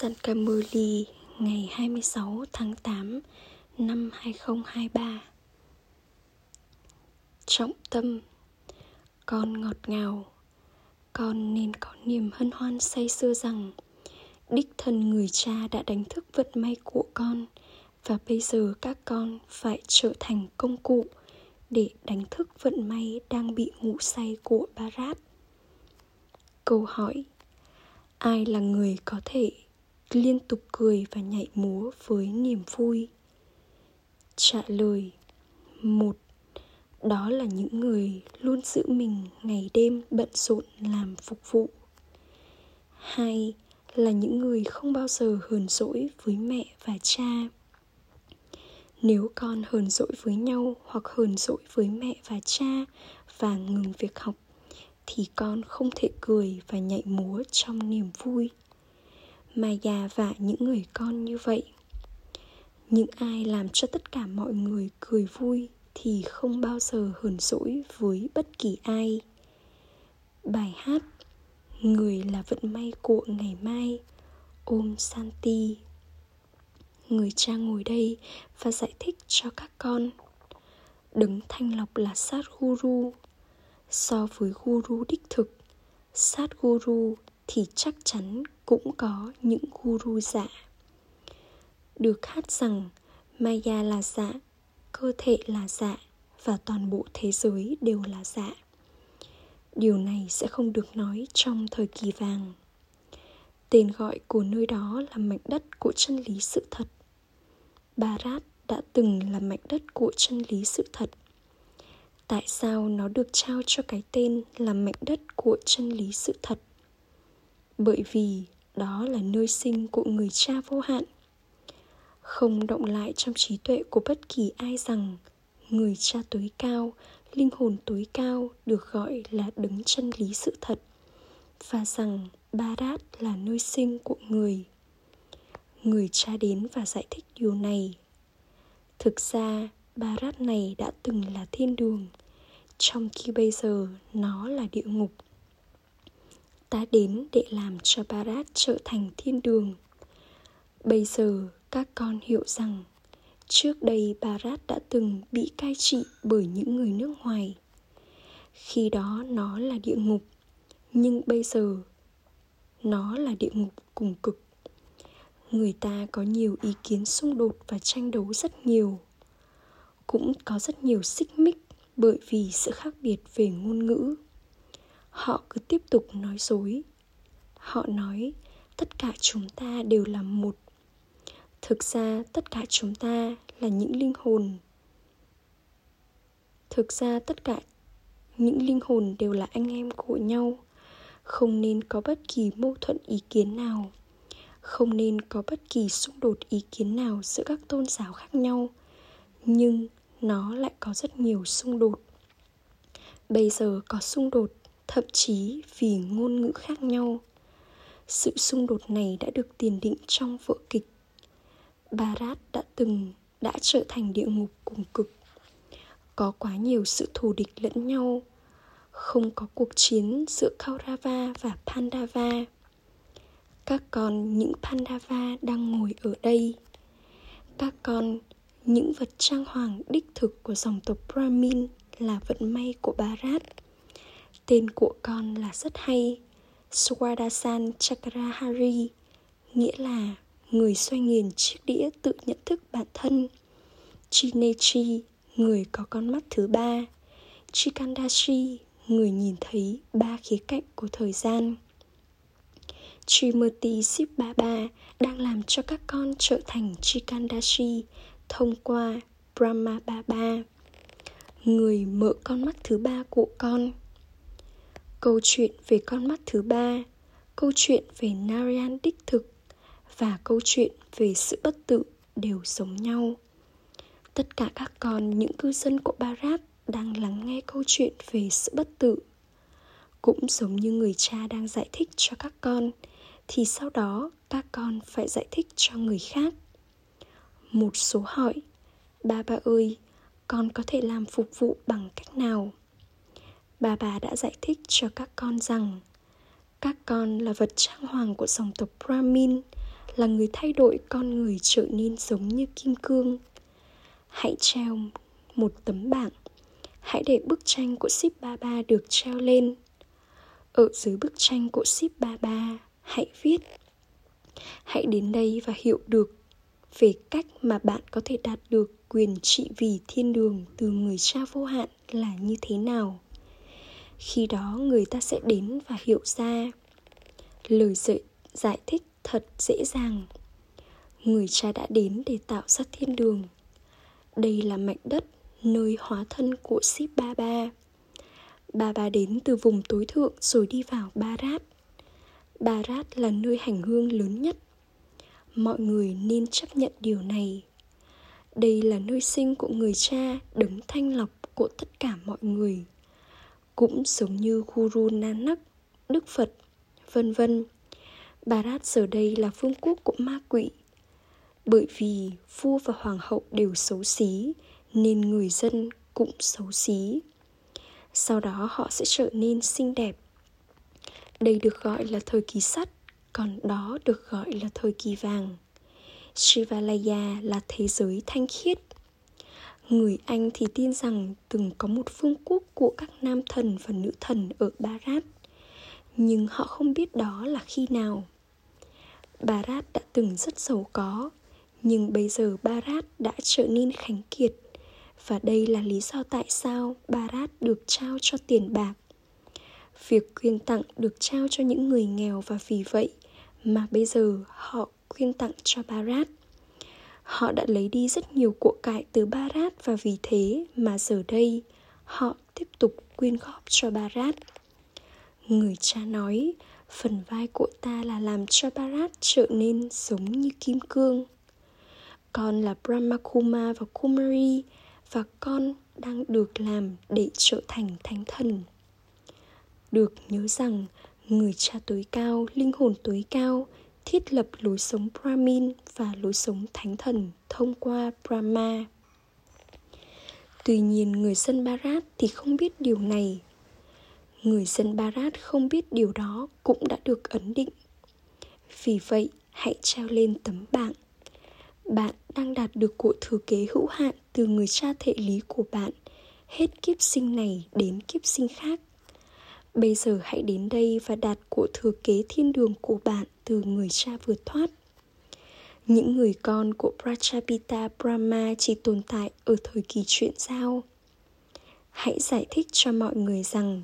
Sankamuli ngày 26 tháng 8 năm 2023 Trọng tâm, Con ngọt ngào, Con nên có niềm hân hoan say sưa rằng, Đích thân người cha đã đánh thức vận may của con, Và bây giờ các con phải trở thành công cụ Để đánh thức vận may đang bị ngủ say của Barat. Câu hỏi, Ai là người có thể liên tục cười và nhảy múa với niềm vui. Trả lời, một, đó là những người luôn giữ mình ngày đêm bận rộn làm phục vụ. Hai, là những người không bao giờ hờn dỗi với mẹ và cha. Nếu con hờn dỗi với nhau hoặc hờn dỗi với mẹ và cha và ngừng việc học, thì con không thể cười và nhảy múa trong niềm vui mà già vả những người con như vậy. Những ai làm cho tất cả mọi người cười vui thì không bao giờ hờn dỗi với bất kỳ ai. Bài hát người là vận may của ngày mai, ôm santi. Người cha ngồi đây và giải thích cho các con. Đấng thanh lọc là sát guru so với guru đích thực sát guru thì chắc chắn cũng có những guru giả. Được hát rằng maya là giả, cơ thể là giả và toàn bộ thế giới đều là giả. Điều này sẽ không được nói trong thời kỳ vàng. Tên gọi của nơi đó là mảnh đất của chân lý sự thật. Barat đã từng là mảnh đất của chân lý sự thật. Tại sao nó được trao cho cái tên là mảnh đất của chân lý sự thật? Bởi vì đó là nơi sinh của người cha vô hạn không động lại trong trí tuệ của bất kỳ ai rằng người cha tối cao linh hồn tối cao được gọi là đứng chân lý sự thật và rằng Barat là nơi sinh của người. Người cha đến và giải thích điều này. Thực ra, Barat này đã từng là thiên đường, trong khi bây giờ nó là địa ngục ta đến để làm cho Barat trở thành thiên đường. Bây giờ các con hiểu rằng trước đây Barat đã từng bị cai trị bởi những người nước ngoài. Khi đó nó là địa ngục, nhưng bây giờ nó là địa ngục cùng cực. Người ta có nhiều ý kiến xung đột và tranh đấu rất nhiều. Cũng có rất nhiều xích mích bởi vì sự khác biệt về ngôn ngữ họ cứ tiếp tục nói dối. Họ nói, tất cả chúng ta đều là một. Thực ra, tất cả chúng ta là những linh hồn. Thực ra, tất cả những linh hồn đều là anh em của nhau. Không nên có bất kỳ mâu thuẫn ý kiến nào. Không nên có bất kỳ xung đột ý kiến nào giữa các tôn giáo khác nhau. Nhưng nó lại có rất nhiều xung đột. Bây giờ có xung đột thậm chí vì ngôn ngữ khác nhau. Sự xung đột này đã được tiền định trong vở kịch. Barat đã từng, đã trở thành địa ngục cùng cực. Có quá nhiều sự thù địch lẫn nhau. Không có cuộc chiến giữa kaurava và pandava. Các con, những pandava đang ngồi ở đây. Các con, những vật trang hoàng đích thực của dòng tộc brahmin là vận may của barat. Tên của con là rất hay. Swadasan Chakrahari Nghĩa là người xoay nghiền chiếc đĩa tự nhận thức bản thân. Chinechi, người có con mắt thứ ba. Chikandashi, người nhìn thấy ba khía cạnh của thời gian. Trimurti Sipbaba đang làm cho các con trở thành Chikandashi thông qua Brahma Baba Người mở con mắt thứ ba của con câu chuyện về con mắt thứ ba, câu chuyện về narayan đích thực và câu chuyện về sự bất tự đều giống nhau. Tất cả các con, những cư dân của barat đang lắng nghe câu chuyện về sự bất tử, cũng giống như người cha đang giải thích cho các con, thì sau đó các con phải giải thích cho người khác. Một số hỏi ba ba ơi, con có thể làm phục vụ bằng cách nào? Bà bà đã giải thích cho các con rằng các con là vật trang hoàng của dòng tộc Brahmin, là người thay đổi con người trở nên giống như kim cương. Hãy treo một tấm bảng. Hãy để bức tranh của ship ba ba được treo lên. Ở dưới bức tranh của ship ba ba hãy viết hãy đến đây và hiểu được về cách mà bạn có thể đạt được quyền trị vì thiên đường từ người cha vô hạn là như thế nào khi đó người ta sẽ đến và hiểu ra. Lời dạy, giải thích thật dễ dàng. Người cha đã đến để tạo ra thiên đường. Đây là mảnh đất nơi hóa thân của ship ba ba. Ba ba đến từ vùng tối thượng rồi đi vào ba rát. Ba rát là nơi hành hương lớn nhất. Mọi người nên chấp nhận điều này. Đây là nơi sinh của người cha đấng thanh lọc của tất cả mọi người cũng giống như Guru Nanak, Đức Phật, vân vân. Bharat giờ đây là phương quốc của ma quỷ. Bởi vì vua và hoàng hậu đều xấu xí, nên người dân cũng xấu xí. Sau đó họ sẽ trở nên xinh đẹp. Đây được gọi là thời kỳ sắt, còn đó được gọi là thời kỳ vàng. Shivalaya là thế giới thanh khiết Người Anh thì tin rằng từng có một phương quốc của các nam thần và nữ thần ở Barat Nhưng họ không biết đó là khi nào. Barat đã từng rất giàu có, Nhưng bây giờ Barat đã trở nên khánh kiệt, Và đây là lý do tại sao Barat được trao cho tiền bạc. Việc quyên tặng được trao cho những người nghèo và vì vậy mà bây giờ họ quyên tặng cho Barat Họ đã lấy đi rất nhiều của cải từ Barat và vì thế mà giờ đây họ tiếp tục quyên góp cho Barat. Người cha nói, phần vai của ta là làm cho Barat trở nên giống như kim cương. Con là Brahma Kuma và Kumari và con đang được làm để trở thành thánh thần. Được nhớ rằng người cha tối cao, linh hồn tối cao thiết lập lối sống Brahmin và lối sống thánh thần thông qua Brahma. Tuy nhiên người dân Bharat thì không biết điều này. Người dân Bharat không biết điều đó cũng đã được ấn định. Vì vậy, hãy treo lên tấm bảng. Bạn đang đạt được của thừa kế hữu hạn từ người cha thể lý của bạn hết kiếp sinh này đến kiếp sinh khác Bây giờ hãy đến đây và đạt của thừa kế thiên đường của bạn từ người cha vừa thoát. Những người con của Prajapita Brahma chỉ tồn tại ở thời kỳ chuyện giao. Hãy giải thích cho mọi người rằng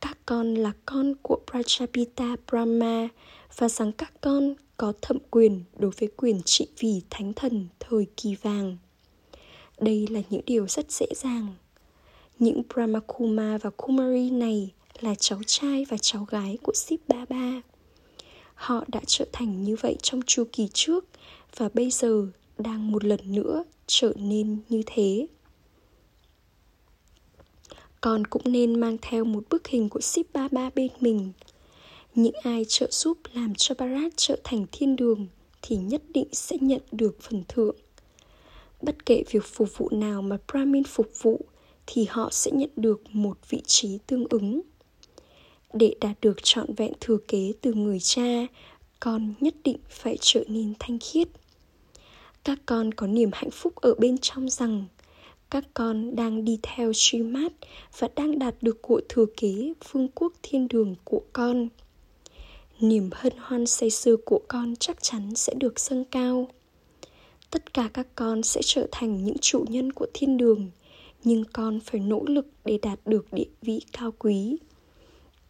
các con là con của Prajapita Brahma và rằng các con có thẩm quyền đối với quyền trị vì thánh thần thời kỳ vàng. Đây là những điều rất dễ dàng. Những Brahmakuma và Kumari này là cháu trai và cháu gái của Ship Ba Ba. Họ đã trở thành như vậy trong chu kỳ trước và bây giờ đang một lần nữa trở nên như thế. Con cũng nên mang theo một bức hình của Ship Ba Ba bên mình. Những ai trợ giúp làm cho Barat trở thành thiên đường thì nhất định sẽ nhận được phần thưởng. Bất kể việc phục vụ nào mà Brahmin phục vụ thì họ sẽ nhận được một vị trí tương ứng để đạt được trọn vẹn thừa kế từ người cha, con nhất định phải trở nên thanh khiết. Các con có niềm hạnh phúc ở bên trong rằng, các con đang đi theo suy mát và đang đạt được của thừa kế vương quốc thiên đường của con. Niềm hân hoan say sưa của con chắc chắn sẽ được dâng cao. Tất cả các con sẽ trở thành những chủ nhân của thiên đường, nhưng con phải nỗ lực để đạt được địa vị cao quý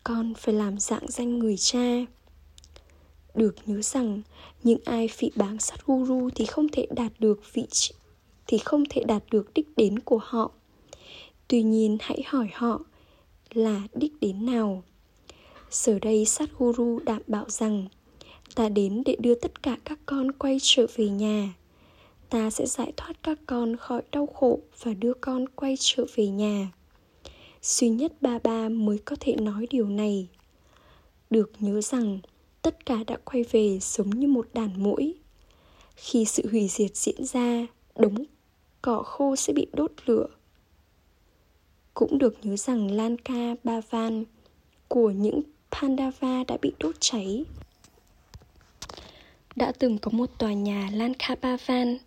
con phải làm dạng danh người cha. Được nhớ rằng, những ai phỉ báng sát guru thì không thể đạt được vị trí, thì không thể đạt được đích đến của họ. Tuy nhiên, hãy hỏi họ là đích đến nào. Giờ đây, sát guru đảm bảo rằng, ta đến để đưa tất cả các con quay trở về nhà. Ta sẽ giải thoát các con khỏi đau khổ và đưa con quay trở về nhà duy nhất ba ba mới có thể nói điều này. Được nhớ rằng, tất cả đã quay về giống như một đàn mũi khi sự hủy diệt diễn ra, đống cỏ khô sẽ bị đốt lửa. Cũng được nhớ rằng Lanka Bavan của những Pandava đã bị đốt cháy. Đã từng có một tòa nhà Lankabavan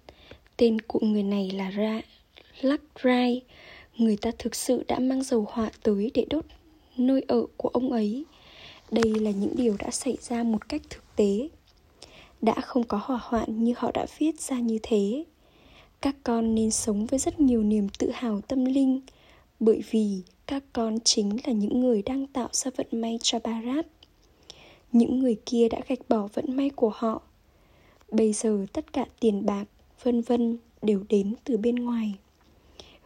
Tên của người này là Ra, Lắc Rai Người ta thực sự đã mang dầu hỏa tới để đốt nơi ở của ông ấy. Đây là những điều đã xảy ra một cách thực tế. Đã không có hỏa hoạn như họ đã viết ra như thế. Các con nên sống với rất nhiều niềm tự hào tâm linh, Bởi vì các con chính là những người đang tạo ra vận may cho Barat những người kia đã gạch bỏ vận may của họ. Bây giờ tất cả tiền bạc, vân vân đều đến từ bên ngoài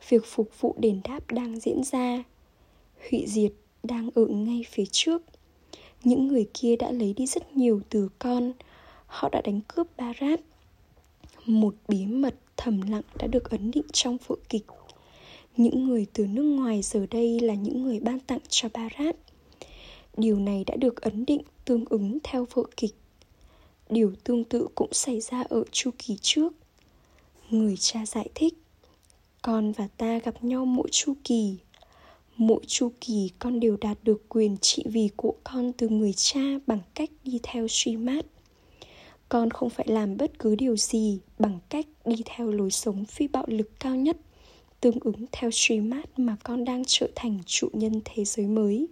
việc phục vụ đền đáp đang diễn ra. Hủy diệt đang ở ngay phía trước. Những người kia đã lấy đi rất nhiều từ con. Họ đã đánh cướp barat một bí mật thầm lặng đã được ấn định trong vở kịch. Những người từ nước ngoài giờ đây là những người ban tặng cho barat điều này đã được ấn định tương ứng theo vở kịch. Điều tương tự cũng xảy ra ở chu kỳ trước. Người cha giải thích con và ta gặp nhau mỗi chu kỳ. Mỗi chu kỳ, con đều đạt được quyền trị vì của con từ người cha bằng cách đi theo suy mát. Con không phải làm bất cứ điều gì bằng cách đi theo lối sống phi bạo lực cao nhất, tương ứng theo suy mát mà con đang trở thành chủ nhân thế giới mới.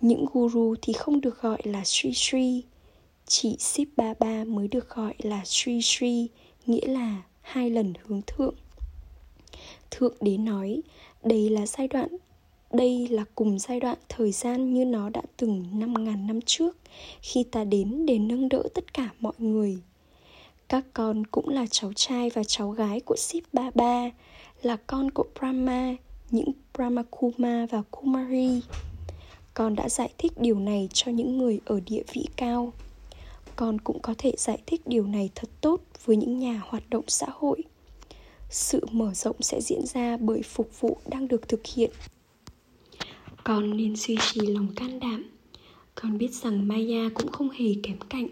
Những guru thì không được gọi là Sri Sri, Chỉ Sip Baba mới được gọi là Sri Sri, Nghĩa là hai lần hướng thượng. Thượng đế nói Đây là giai đoạn đây là cùng giai đoạn thời gian như nó đã từng 5.000 năm trước Khi ta đến để nâng đỡ tất cả mọi người. Các con cũng là cháu trai và cháu gái của Sip Baba Là con của Brahma, những Brahmakuma và Kumari. Con đã giải thích điều này cho những người ở địa vị cao con cũng có thể giải thích điều này thật tốt với những nhà hoạt động xã hội. Sự mở rộng sẽ diễn ra bởi phục vụ đang được thực hiện. Con nên duy trì lòng can đảm. Con biết rằng maya cũng không hề kém cạnh.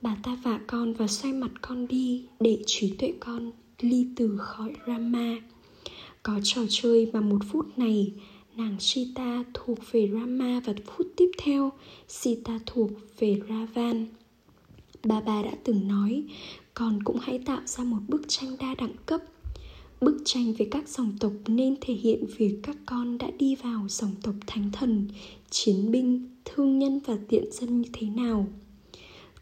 Bà ta vạ con và xoay mặt con đi để trí tuệ con ly từ khỏi rama. Có trò chơi mà một phút này, nàng Sita thuộc về Rama và phút tiếp theo, Sita thuộc về Ravan. Ba ba đã từng nói, con cũng hãy tạo ra một bức tranh đa đẳng cấp. Bức tranh về các dòng tộc nên thể hiện việc các con đã đi vào dòng tộc thánh thần, chiến binh, thương nhân và tiện dân như thế nào.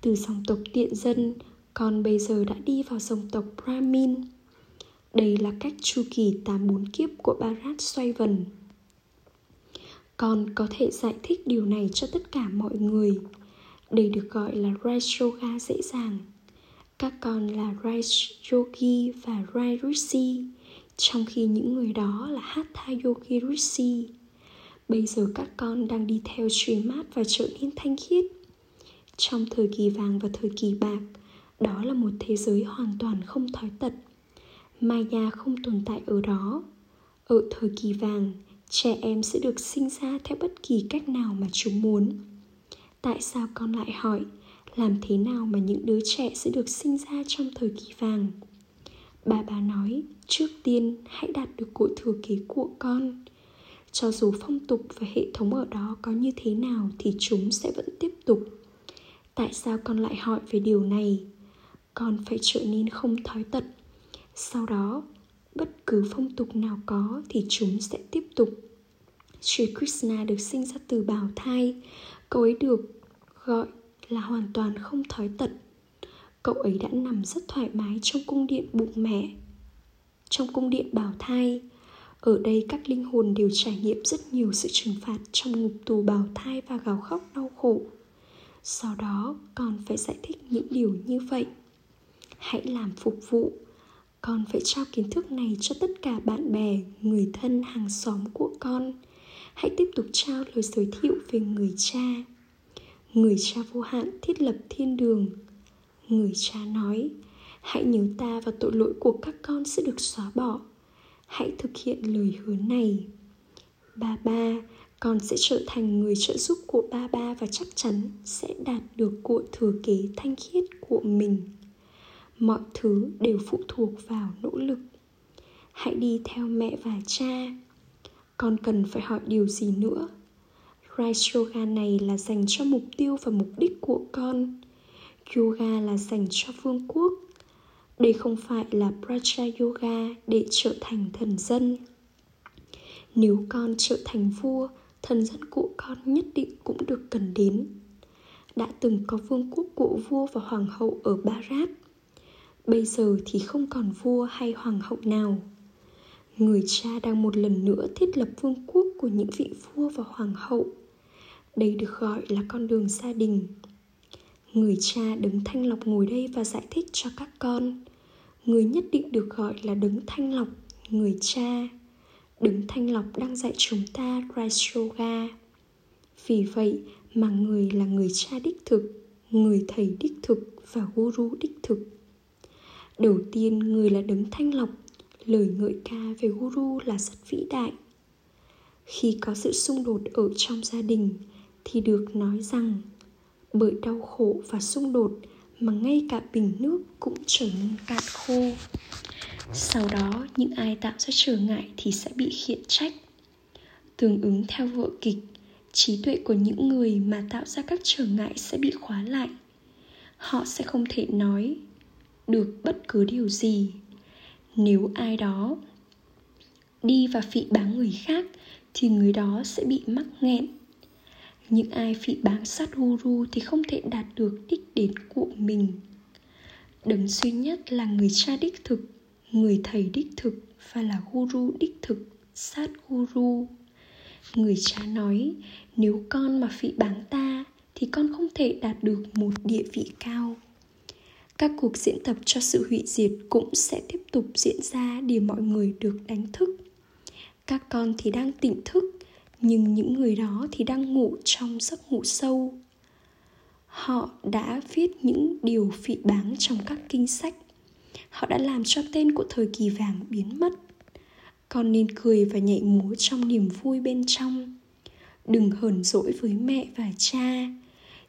Từ dòng tộc tiện dân, con bây giờ đã đi vào dòng tộc Brahmin. Đây là cách chu kỳ 84 kiếp của Bharat xoay vần con có thể giải thích điều này cho tất cả mọi người đây được gọi là Rice Yoga dễ dàng, các con là Rice Yogi và Rice Rishi trong khi những người đó là Hatha Yogi Rishi bây giờ các con đang đi theo truyền mát và trở nên thanh khiết. Trong thời kỳ vàng và thời kỳ bạc, đó là một thế giới hoàn toàn không thói tật. Maya không tồn tại ở đó. Ở thời kỳ vàng, trẻ em sẽ được sinh ra theo bất kỳ cách nào mà chúng muốn tại sao con lại hỏi, làm thế nào mà những đứa trẻ sẽ được sinh ra trong thời kỳ vàng? Bà bà nói, trước tiên hãy đạt được cội thừa kế của con. Cho dù phong tục và hệ thống ở đó có như thế nào thì chúng sẽ vẫn tiếp tục. Tại sao con lại hỏi về điều này? Con phải trở nên không thói tật. Sau đó, bất cứ phong tục nào có thì chúng sẽ tiếp tục. Sri Krishna được sinh ra từ bào thai Cậu ấy được gọi là hoàn toàn không thói tật Cậu ấy đã nằm rất thoải mái trong cung điện bụng mẹ, Trong cung điện bào thai. Ở đây các linh hồn đều trải nghiệm rất nhiều sự trừng phạt Trong ngục tù bào thai và gào khóc đau khổ. Sau đó, con phải giải thích những điều như vậy. Hãy làm phục vụ. Con phải trao kiến thức này cho tất cả bạn bè, người thân hàng xóm của con hãy tiếp tục trao lời giới thiệu về người cha. Người cha vô hạn thiết lập thiên đường. Người cha nói, hãy nhớ ta và tội lỗi của các con sẽ được xóa bỏ. Hãy thực hiện lời hứa này. Ba ba, con sẽ trở thành người trợ giúp của ba ba và chắc chắn sẽ đạt được của thừa kế thanh khiết của mình. Mọi thứ đều phụ thuộc vào nỗ lực. Hãy đi theo mẹ và cha con cần phải hỏi điều gì nữa? Rice Yoga này là dành cho mục tiêu và mục đích của con. Yoga là dành cho vương quốc. Đây không phải là praja yoga để trở thành thần dân. Nếu con trở thành vua, thần dân của con nhất định cũng được cần đến. Đã từng có vương quốc của vua và hoàng hậu ở Barat. Bây giờ thì không còn vua hay hoàng hậu nào. Người cha đang một lần nữa thiết lập vương quốc của những vị vua và hoàng hậu. Đây được gọi là con đường gia đình. Người cha đứng thanh lọc ngồi đây và giải thích cho các con. Người nhất định được gọi là đứng thanh lọc, người cha. Đứng thanh lọc đang dạy chúng ta christ Yoga. Vì vậy, mà người là người cha đích thực người thầy đích thực và guru đích thực đầu tiên người là đấng thanh lọc lời ngợi ca về guru là rất vĩ đại. Khi có sự xung đột ở trong gia đình, thì được nói rằng bởi đau khổ và xung đột mà ngay cả bình nước cũng trở nên cạn khô. Sau đó, những ai tạo ra trở ngại thì sẽ bị khiển trách. Tương ứng theo vở kịch, trí tuệ của những người mà tạo ra các trở ngại sẽ bị khóa lại. Họ sẽ không thể nói được bất cứ điều gì nếu ai đó đi và phỉ báng người khác, thì người đó sẽ bị mắc nghẹn. Những ai phỉ báng sát guru thì không thể đạt được đích đến của mình. Đấng duy nhất là người cha đích thực, người thầy đích thực và là guru đích thực, sát guru. Người cha nói, nếu con mà phỉ báng ta, thì con không thể đạt được một địa vị cao các cuộc diễn tập cho sự hủy diệt cũng sẽ tiếp tục diễn ra để mọi người được đánh thức. Các con thì đang tỉnh thức, nhưng những người đó thì đang ngủ trong giấc ngủ sâu. Họ đã viết những điều phỉ báng trong các kinh sách. Họ đã làm cho tên của thời kỳ vàng biến mất. Con nên cười và nhảy múa trong niềm vui bên trong. Đừng hờn dỗi với mẹ và cha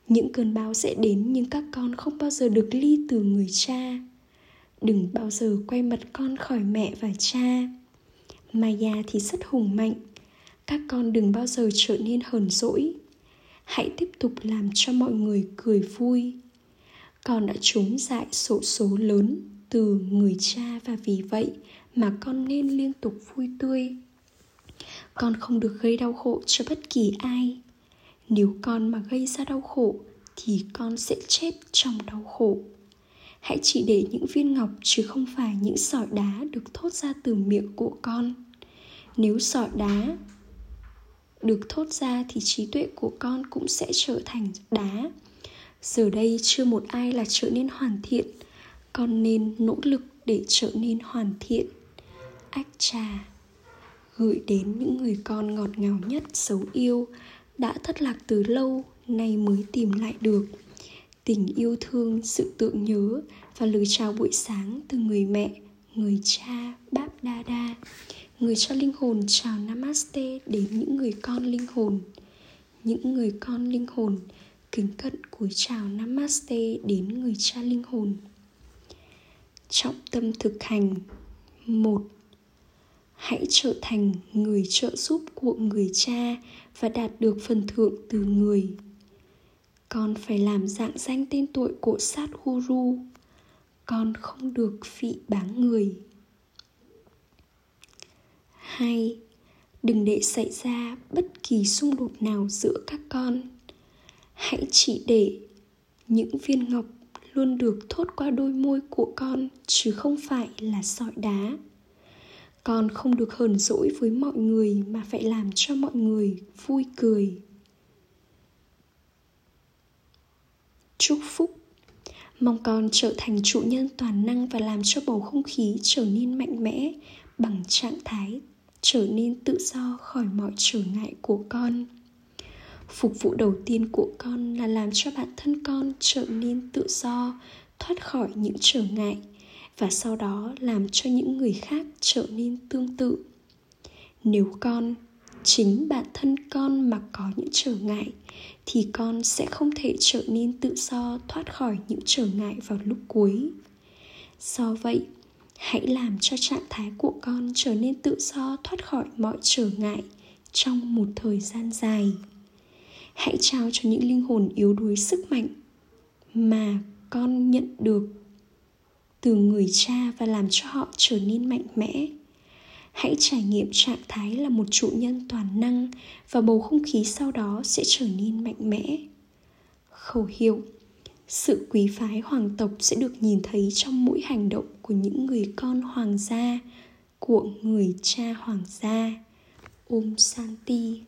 những cơn bão sẽ đến nhưng các con không bao giờ được ly từ người cha. Đừng bao giờ quay mặt con khỏi mẹ và cha. Maya thì rất hùng mạnh. Các con đừng bao giờ trở nên hờn dỗi. Hãy tiếp tục làm cho mọi người cười vui. Con đã trúng dại sổ số lớn từ người cha và vì vậy mà con nên liên tục vui tươi. Con không được gây đau khổ cho bất kỳ ai nếu con mà gây ra đau khổ, thì con sẽ chết trong đau khổ. Hãy chỉ để những viên ngọc chứ không phải những sỏi đá được thốt ra từ miệng của con. Nếu sỏi đá được thốt ra thì trí tuệ của con cũng sẽ trở thành đá. Giờ đây chưa một ai là trở nên hoàn thiện, con nên nỗ lực để trở nên hoàn thiện. Ách trà gửi đến những người con ngọt ngào nhất, xấu yêu đã thất lạc từ lâu, nay mới tìm lại được. Tình yêu thương, sự tượng nhớ và lời chào buổi sáng từ người mẹ, người cha báp đa đa người cho linh hồn chào namaste đến những người con linh hồn. Những người con linh hồn kính cận cúi chào namaste đến người cha linh hồn. Trọng tâm thực hành, một hãy trở thành người trợ giúp của người cha và đạt được phần thưởng từ người. Con phải làm dạng danh tên tuổi của sát guru con không được phỉ báng người. Hai, đừng để xảy ra bất kỳ xung đột nào giữa các con. Hãy chỉ để những viên ngọc luôn được thốt qua đôi môi của con, chứ không phải là sỏi đá con không được hờn dỗi với mọi người mà phải làm cho mọi người vui cười. Chúc phúc. Mong con trở thành chủ nhân toàn năng và làm cho bầu không khí trở nên mạnh mẽ, bằng trạng thái trở nên tự do khỏi mọi trở ngại của con. Phục vụ đầu tiên của con là làm cho bản thân con trở nên tự do, thoát khỏi những trở ngại và sau đó làm cho những người khác trở nên tương tự. Nếu con, chính bản thân con mà có những trở ngại, thì con sẽ không thể trở nên tự do thoát khỏi những trở ngại vào lúc cuối. Do vậy, hãy làm cho trạng thái của con trở nên tự do thoát khỏi mọi trở ngại trong một thời gian dài. Hãy trao cho những linh hồn yếu đuối sức mạnh mà con nhận được từ người cha và làm cho họ trở nên mạnh mẽ. Hãy trải nghiệm trạng thái là một chủ nhân toàn năng và bầu không khí sau đó sẽ trở nên mạnh mẽ. Khẩu hiệu, sự quý phái hoàng tộc sẽ được nhìn thấy trong mỗi hành động của những người con hoàng gia, của người cha hoàng gia. Um Santi